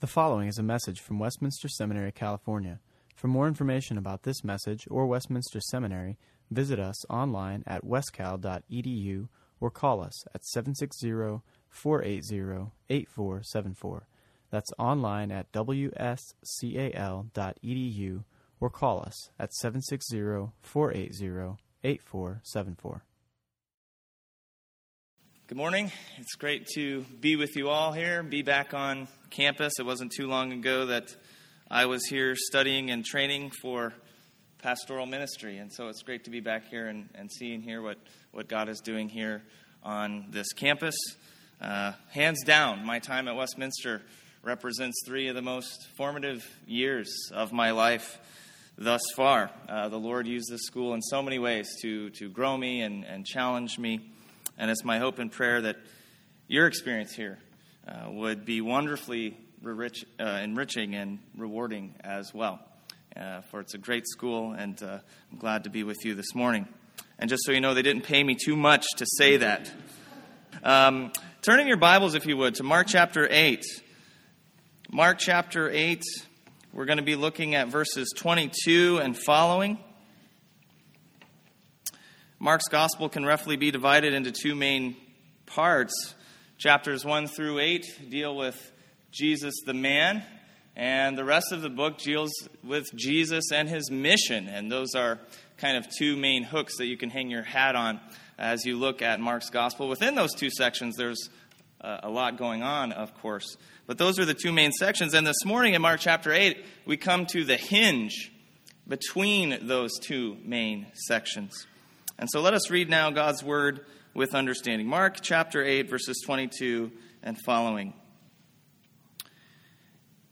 The following is a message from Westminster Seminary, California. For more information about this message or Westminster Seminary, visit us online at wscal.edu or call us at 760 480 8474. That's online at wscal.edu or call us at 760 480 8474. Good morning. It's great to be with you all here, be back on campus. It wasn't too long ago that I was here studying and training for pastoral ministry, and so it's great to be back hear and, see and here what, what God is doing here on this campus. Uh, hands down, my time at Westminster represents three of the most formative years of my life thus far. Uh, the Lord used this school in so many ways to, to grow me and, and challenge me. And it's my hope and prayer that your experience here uh, would be wonderfully uh, enriching and rewarding as well. Uh, for it's a great school, and uh, I'm glad to be with you this morning. And just so you know, they didn't pay me too much to say that. Um, turn in your Bibles, if you would, to Mark chapter 8. Mark chapter 8, we're going to be looking at verses 22 and following. Mark's gospel can roughly be divided into two main parts. Chapters 1 through 8 deal with Jesus the man, and the rest of the book deals with Jesus and his mission. And those are kind of two main hooks that you can hang your hat on as you look at Mark's gospel. Within those two sections, there's uh, a lot going on, of course. But those are the two main sections. And this morning in Mark chapter 8, we come to the hinge between those two main sections. And so let us read now God's word with understanding. Mark chapter 8, verses 22 and following.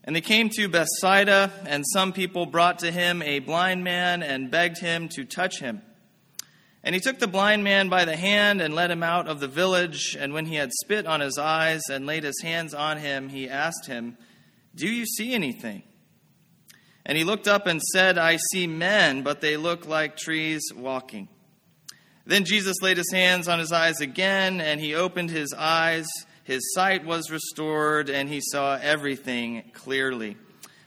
And they came to Bethsaida, and some people brought to him a blind man and begged him to touch him. And he took the blind man by the hand and led him out of the village. And when he had spit on his eyes and laid his hands on him, he asked him, Do you see anything? And he looked up and said, I see men, but they look like trees walking. Then Jesus laid his hands on his eyes again, and he opened his eyes. His sight was restored, and he saw everything clearly.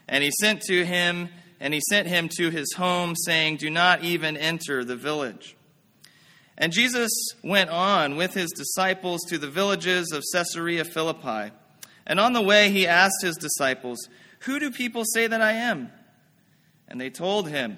And he sent to him, and he sent him to his home, saying, Do not even enter the village. And Jesus went on with his disciples to the villages of Caesarea Philippi. And on the way, he asked his disciples, Who do people say that I am? And they told him,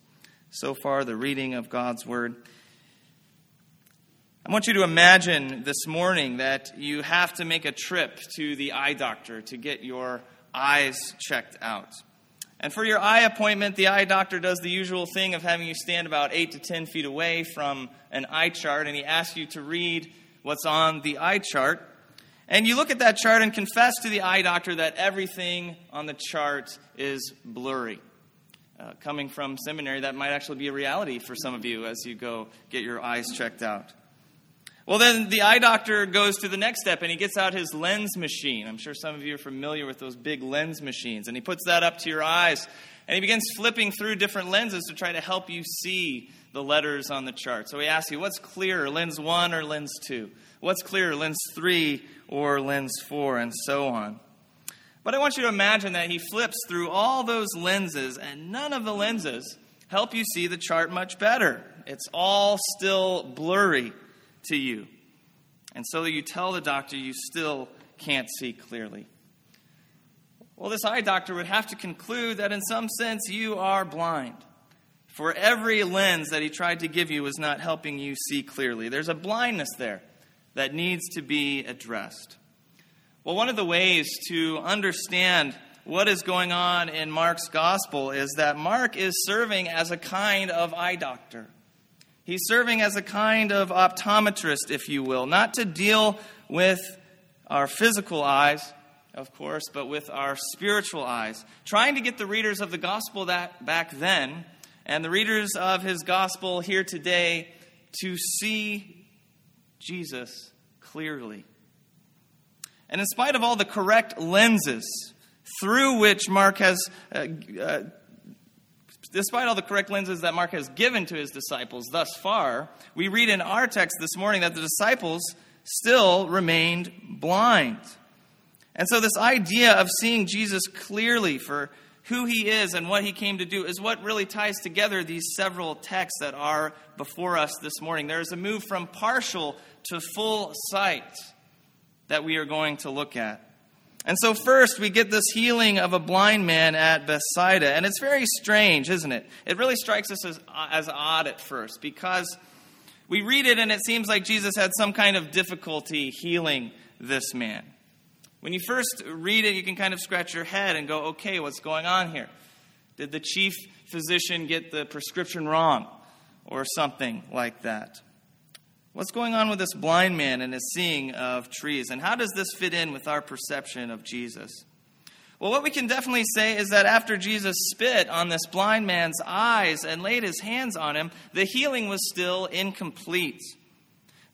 So far, the reading of God's Word. I want you to imagine this morning that you have to make a trip to the eye doctor to get your eyes checked out. And for your eye appointment, the eye doctor does the usual thing of having you stand about 8 to 10 feet away from an eye chart, and he asks you to read what's on the eye chart. And you look at that chart and confess to the eye doctor that everything on the chart is blurry uh, coming from seminary, that might actually be a reality for some of you as you go get your eyes checked out. Well, then the eye doctor goes to the next step and he gets out his lens machine. I'm sure some of you are familiar with those big lens machines. And he puts that up to your eyes and he begins flipping through different lenses to try to help you see the letters on the chart. So he asks you, what's clearer, lens 1 or lens 2? What's clearer, lens 3 or lens 4, and so on. But I want you to imagine that he flips through all those lenses, and none of the lenses help you see the chart much better. It's all still blurry to you. And so you tell the doctor you still can't see clearly. Well, this eye doctor would have to conclude that in some sense you are blind. For every lens that he tried to give you was not helping you see clearly. There's a blindness there that needs to be addressed. Well, one of the ways to understand what is going on in Mark's gospel is that Mark is serving as a kind of eye doctor. He's serving as a kind of optometrist, if you will, not to deal with our physical eyes, of course, but with our spiritual eyes, trying to get the readers of the gospel that back then and the readers of his gospel here today to see Jesus clearly. And in spite of all the correct lenses through which Mark has, uh, uh, despite all the correct lenses that Mark has given to his disciples thus far, we read in our text this morning that the disciples still remained blind. And so, this idea of seeing Jesus clearly for who he is and what he came to do is what really ties together these several texts that are before us this morning. There is a move from partial to full sight that we are going to look at. And so, first, we get this healing of a blind man at Bethsaida. And it's very strange, isn't it? It really strikes us as, as odd at first because we read it and it seems like Jesus had some kind of difficulty healing this man. When you first read it, you can kind of scratch your head and go, okay, what's going on here? Did the chief physician get the prescription wrong? Or something like that. What's going on with this blind man and his seeing of trees? And how does this fit in with our perception of Jesus? Well, what we can definitely say is that after Jesus spit on this blind man's eyes and laid his hands on him, the healing was still incomplete.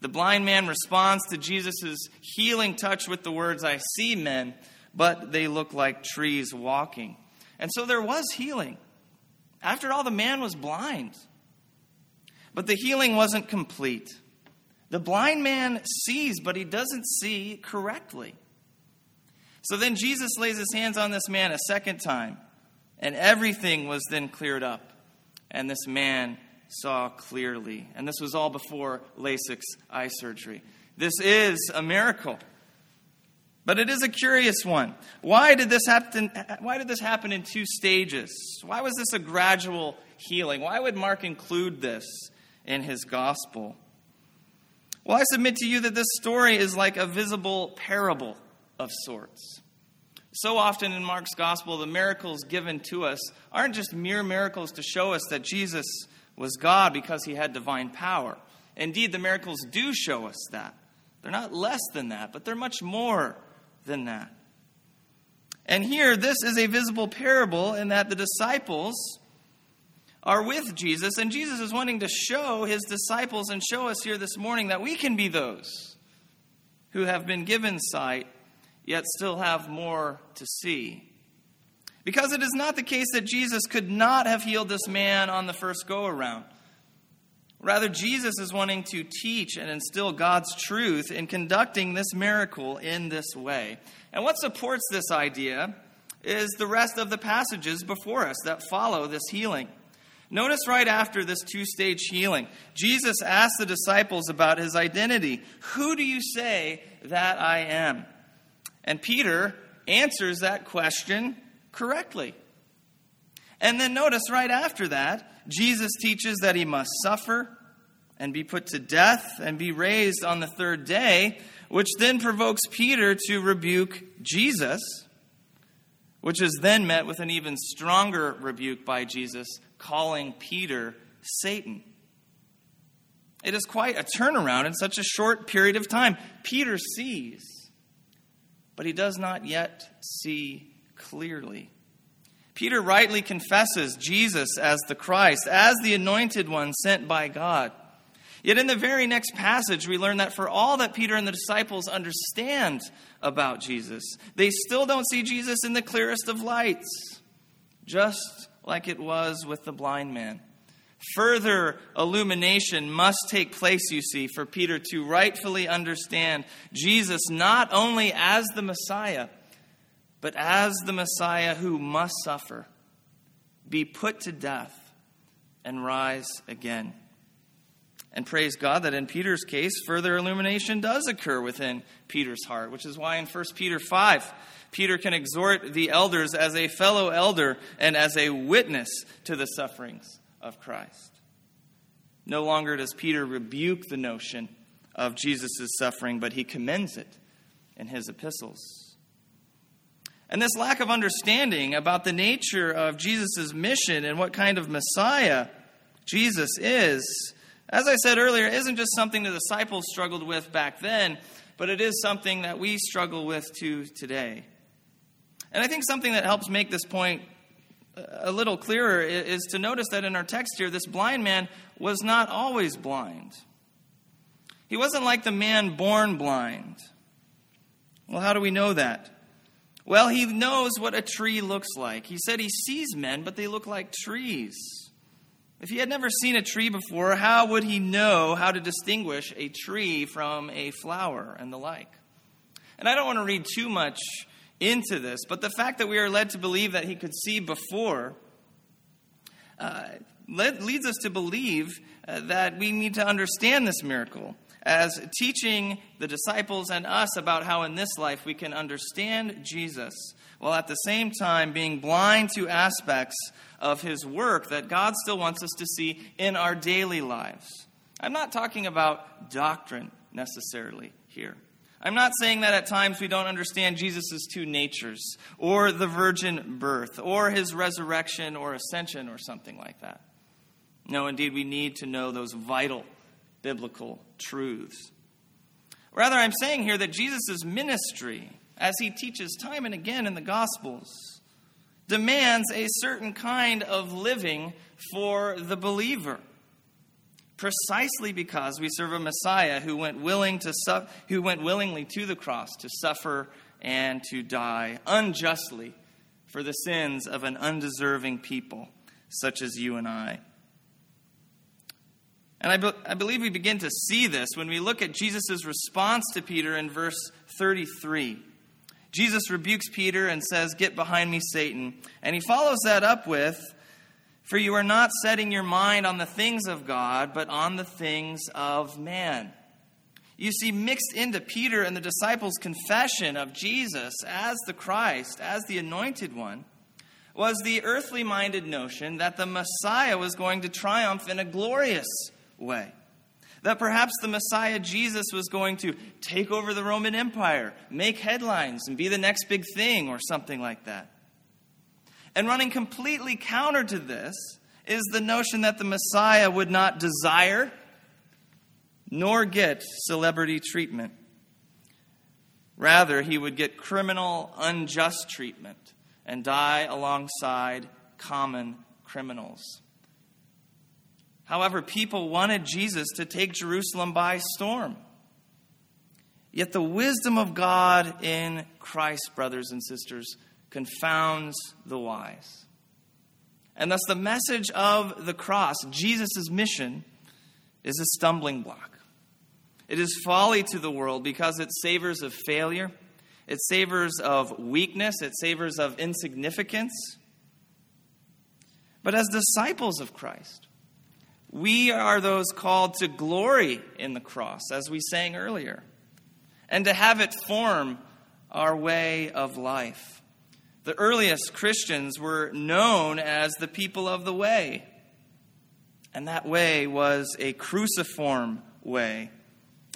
The blind man responds to Jesus' healing touch with the words, I see men, but they look like trees walking. And so there was healing. After all, the man was blind. But the healing wasn't complete. The blind man sees, but he doesn't see correctly. So then Jesus lays his hands on this man a second time, and everything was then cleared up. And this man saw clearly. And this was all before LASIK's eye surgery. This is a miracle. But it is a curious one. Why did this happen why did this happen in two stages? Why was this a gradual healing? Why would Mark include this in his gospel? Well, I submit to you that this story is like a visible parable of sorts. So often in Mark's gospel, the miracles given to us aren't just mere miracles to show us that Jesus was God because he had divine power. Indeed, the miracles do show us that. They're not less than that, but they're much more than that. And here, this is a visible parable in that the disciples are with Jesus, and Jesus is wanting to show his disciples and show us here this morning that we can be those who have been given sight, yet still have more to see. Because it is not the case that Jesus could not have healed this man on the first go around. Rather, Jesus is wanting to teach and instill God's truth in conducting this miracle in this way. And what supports this idea is the rest of the passages before us that follow this healing. Notice right after this two stage healing, Jesus asked the disciples about his identity Who do you say that I am? And Peter answers that question correctly. And then notice right after that, Jesus teaches that he must suffer and be put to death and be raised on the third day, which then provokes Peter to rebuke Jesus, which is then met with an even stronger rebuke by Jesus calling Peter Satan. It is quite a turnaround in such a short period of time. Peter sees, but he does not yet see clearly. Peter rightly confesses Jesus as the Christ, as the anointed one sent by God. Yet in the very next passage, we learn that for all that Peter and the disciples understand about Jesus, they still don't see Jesus in the clearest of lights, just like it was with the blind man. Further illumination must take place, you see, for Peter to rightfully understand Jesus not only as the Messiah, but as the Messiah who must suffer, be put to death, and rise again. And praise God that in Peter's case, further illumination does occur within Peter's heart, which is why in 1 Peter 5, Peter can exhort the elders as a fellow elder and as a witness to the sufferings of Christ. No longer does Peter rebuke the notion of Jesus' suffering, but he commends it in his epistles. And this lack of understanding about the nature of Jesus' mission and what kind of Messiah Jesus is, as I said earlier, isn't just something the disciples struggled with back then, but it is something that we struggle with too today. And I think something that helps make this point a little clearer is to notice that in our text here, this blind man was not always blind. He wasn't like the man born blind. Well, how do we know that? Well, he knows what a tree looks like. He said he sees men, but they look like trees. If he had never seen a tree before, how would he know how to distinguish a tree from a flower and the like? And I don't want to read too much into this. But the fact that we are led to believe that he could see before uh, led, leads us to believe uh, that we need to understand this miracle as teaching the disciples and us about how in this life we can understand Jesus while at the same time being blind to aspects of his work that God still wants us to see in our daily lives. I'm not talking about doctrine necessarily here. I'm not saying that at times we don't understand Jesus' two natures, or the virgin birth, or his resurrection or ascension, or something like that. No, indeed, we need to know those vital biblical truths. Rather, I'm saying here that Jesus' ministry, as he teaches time and again in the Gospels, demands a certain kind of living for the believer precisely because we serve a Messiah who went willing to su- who went willingly to the cross to suffer and to die unjustly for the sins of an undeserving people such as you and I. And I, be- I believe we begin to see this when we look at Jesus' response to Peter in verse 33. Jesus rebukes Peter and says, Get behind me, Satan. And he follows that up with, for you are not setting your mind on the things of God, but on the things of man. You see, mixed into Peter and the disciples' confession of Jesus as the Christ, as the anointed one, was the earthly minded notion that the Messiah was going to triumph in a glorious way. That perhaps the Messiah Jesus was going to take over the Roman Empire, make headlines, and be the next big thing, or something like that. And running completely counter to this is the notion that the Messiah would not desire nor get celebrity treatment. Rather, he would get criminal, unjust treatment and die alongside common criminals. However, people wanted Jesus to take Jerusalem by storm. Yet the wisdom of God in Christ, brothers and sisters, confounds the wise. And thus, the message of the cross, Jesus' mission, is a stumbling block. It is folly to the world because it savors of failure, it savors of weakness, it savors of insignificance. But as disciples of Christ, we are those called to glory in the cross, as we sang earlier, and to have it form our way of life. The earliest Christians were known as the people of the way. And that way was a cruciform way.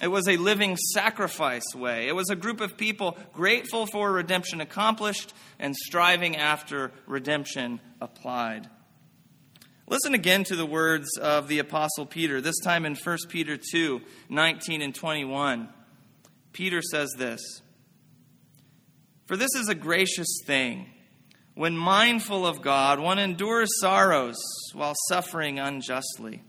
It was a living sacrifice way. It was a group of people grateful for redemption accomplished and striving after redemption applied. Listen again to the words of the Apostle Peter, this time in 1 Peter 2 19 and 21. Peter says this for this is a gracious thing. When mindful of God, one endures sorrows while suffering unjustly.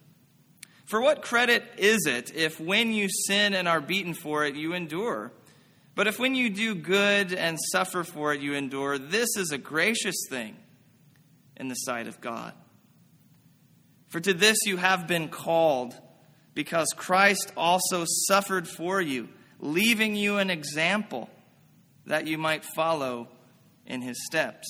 For what credit is it if when you sin and are beaten for it, you endure? But if when you do good and suffer for it, you endure, this is a gracious thing in the sight of God. For to this you have been called, because Christ also suffered for you, leaving you an example that you might follow in his steps.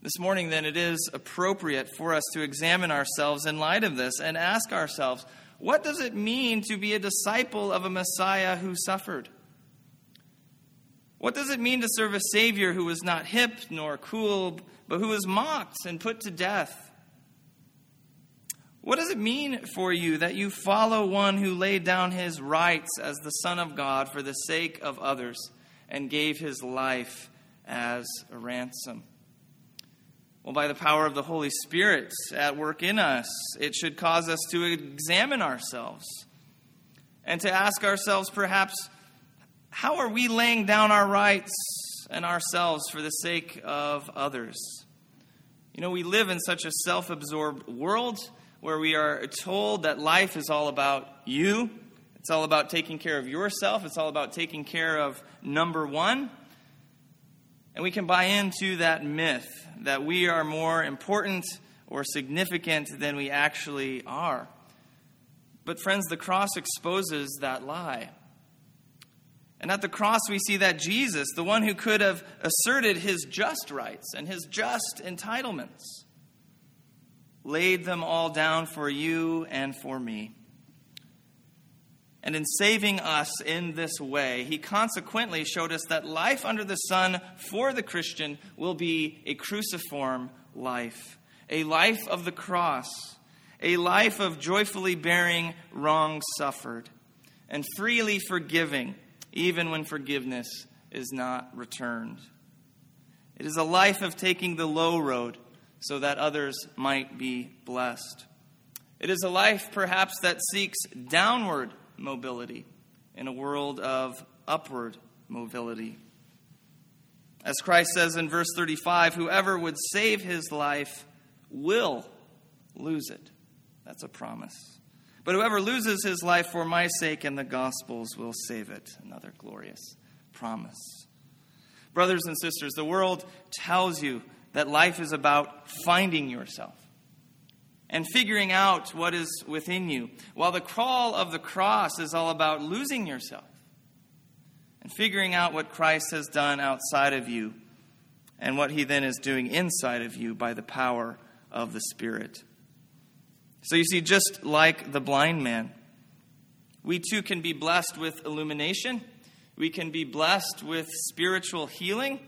This morning, then, it is appropriate for us to examine ourselves in light of this and ask ourselves what does it mean to be a disciple of a Messiah who suffered? What does it mean to serve a Savior who was not hip nor cool, but who was mocked and put to death? What does it mean for you that you follow one who laid down his rights as the Son of God for the sake of others and gave his life as a ransom? Well, by the power of the Holy Spirit at work in us, it should cause us to examine ourselves and to ask ourselves, perhaps, how are we laying down our rights and ourselves for the sake of others? You know, we live in such a self absorbed world where we are told that life is all about you. It's all about taking care of yourself. It's all about taking care of number one. And we can buy into that myth that we are more important or significant than we actually are. But, friends, the cross exposes that lie. And at the cross, we see that Jesus, the one who could have asserted his just rights and his just entitlements, laid them all down for you and for me. And in saving us in this way, he consequently showed us that life under the sun for the Christian will be a cruciform life, a life of the cross, a life of joyfully bearing wrong suffered, and freely forgiving, even when forgiveness is not returned. It is a life of taking the low road so that others might be blessed. It is a life, perhaps, that seeks downward mobility in a world of upward mobility. As Christ says in verse 35, whoever would save his life will lose it. That's a promise. But whoever loses his life for my sake and the gospel's will save it. Another glorious promise. Brothers and sisters, the world tells you that life is about finding yourself and figuring out what is within you, while the crawl of the cross is all about losing yourself and figuring out what Christ has done outside of you and what he then is doing inside of you by the power of the Spirit. So you see, just like the blind man, we too can be blessed with illumination. We can be blessed with spiritual healing.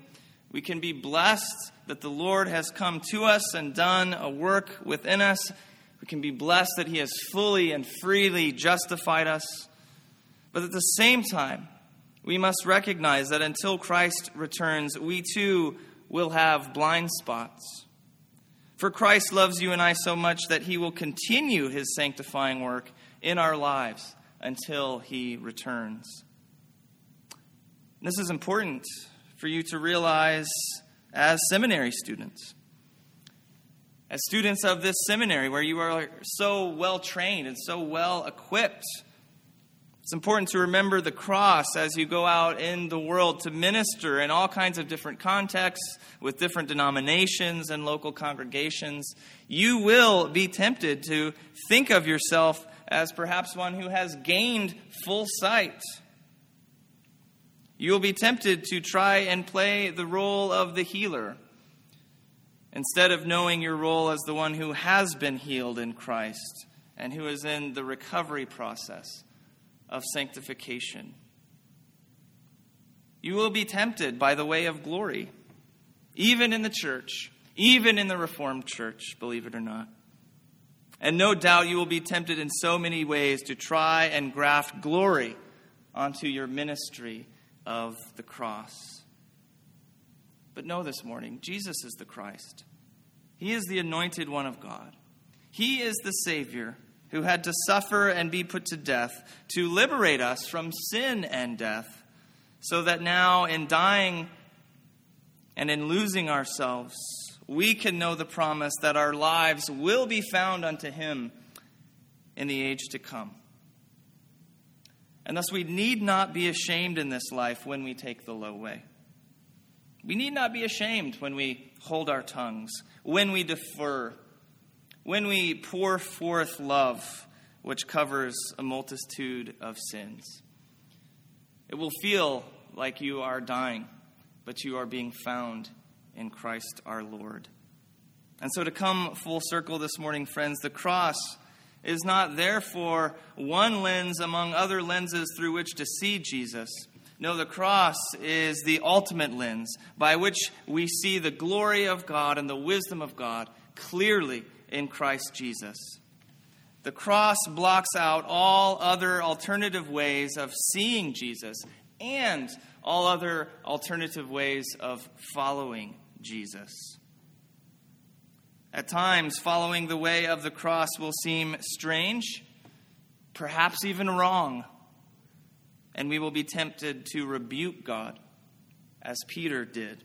We can be blessed that the Lord has come to us and done a work within us. We can be blessed that He has fully and freely justified us. But at the same time, we must recognize that until Christ returns, we too will have blind spots. For Christ loves you and I so much that He will continue His sanctifying work in our lives until He returns. This is important for you to realize as seminary students. As students of this seminary, where you are so well trained and so well equipped, it's important to remember the cross as you go out in the world to minister in all kinds of different contexts with different denominations and local congregations. You will be tempted to think of yourself as perhaps one who has gained full sight you will be tempted to try and play the role of the healer instead of knowing your role as the one who has been healed in Christ and who is in the recovery process of sanctification. You will be tempted by the way of glory, even in the church, even in the Reformed church, believe it or not. And no doubt you will be tempted in so many ways to try and graft glory onto your ministry of the cross. But know this morning Jesus is the Christ, He is the anointed one of God. He is the Savior who had to suffer and be put to death to liberate us from sin and death, so that now, in dying and in losing ourselves, we can know the promise that our lives will be found unto Him in the age to come. And thus, we need not be ashamed in this life when we take the low way. We need not be ashamed when we hold our tongues, when we defer, when we pour forth love, which covers a multitude of sins. It will feel like you are dying, but you are being found in Christ our Lord. And so, to come full circle this morning, friends, the cross is not therefore one lens among other lenses through which to see Jesus. No, the cross is the ultimate lens by which we see the glory of God and the wisdom of God clearly in Christ Jesus. The cross blocks out all other alternative ways of seeing Jesus and all other alternative ways of following Jesus. At times, following the way of the cross will seem strange, perhaps even wrong, and we will be tempted to rebuke God, as Peter did.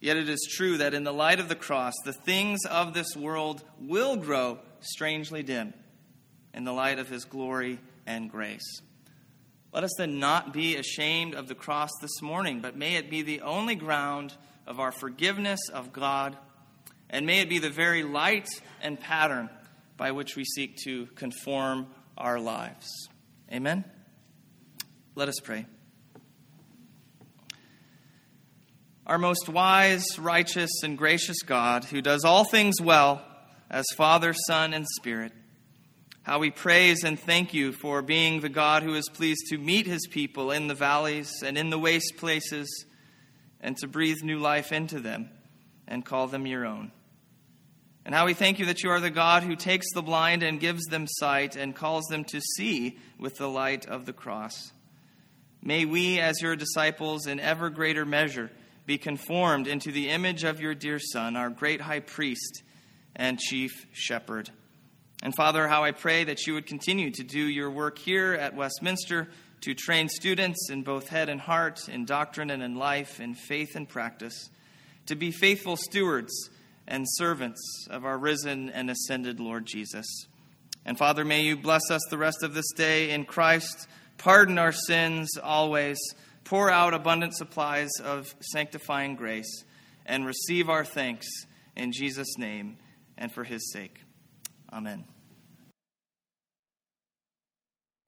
Yet it is true that in the light of the cross, the things of this world will grow strangely dim in the light of his glory and grace. Let us then not be ashamed of the cross this morning, but may it be the only ground of our forgiveness of God and may it be the very light and pattern by which we seek to conform our lives. Amen? Let us pray. Our most wise, righteous, and gracious God, who does all things well as Father, Son, and Spirit, how we praise and thank you for being the God who is pleased to meet his people in the valleys and in the waste places and to breathe new life into them and call them your own. And how we thank you that you are the God who takes the blind and gives them sight and calls them to see with the light of the cross. May we, as your disciples, in ever greater measure, be conformed into the image of your dear Son, our great high priest and chief shepherd. And Father, how I pray that you would continue to do your work here at Westminster to train students in both head and heart, in doctrine and in life, in faith and practice, to be faithful stewards and servants of our risen and ascended Lord Jesus. And Father, may you bless us the rest of this day in Christ, pardon our sins always, pour out abundant supplies of sanctifying grace, and receive our thanks in Jesus' name and for his sake. Amen.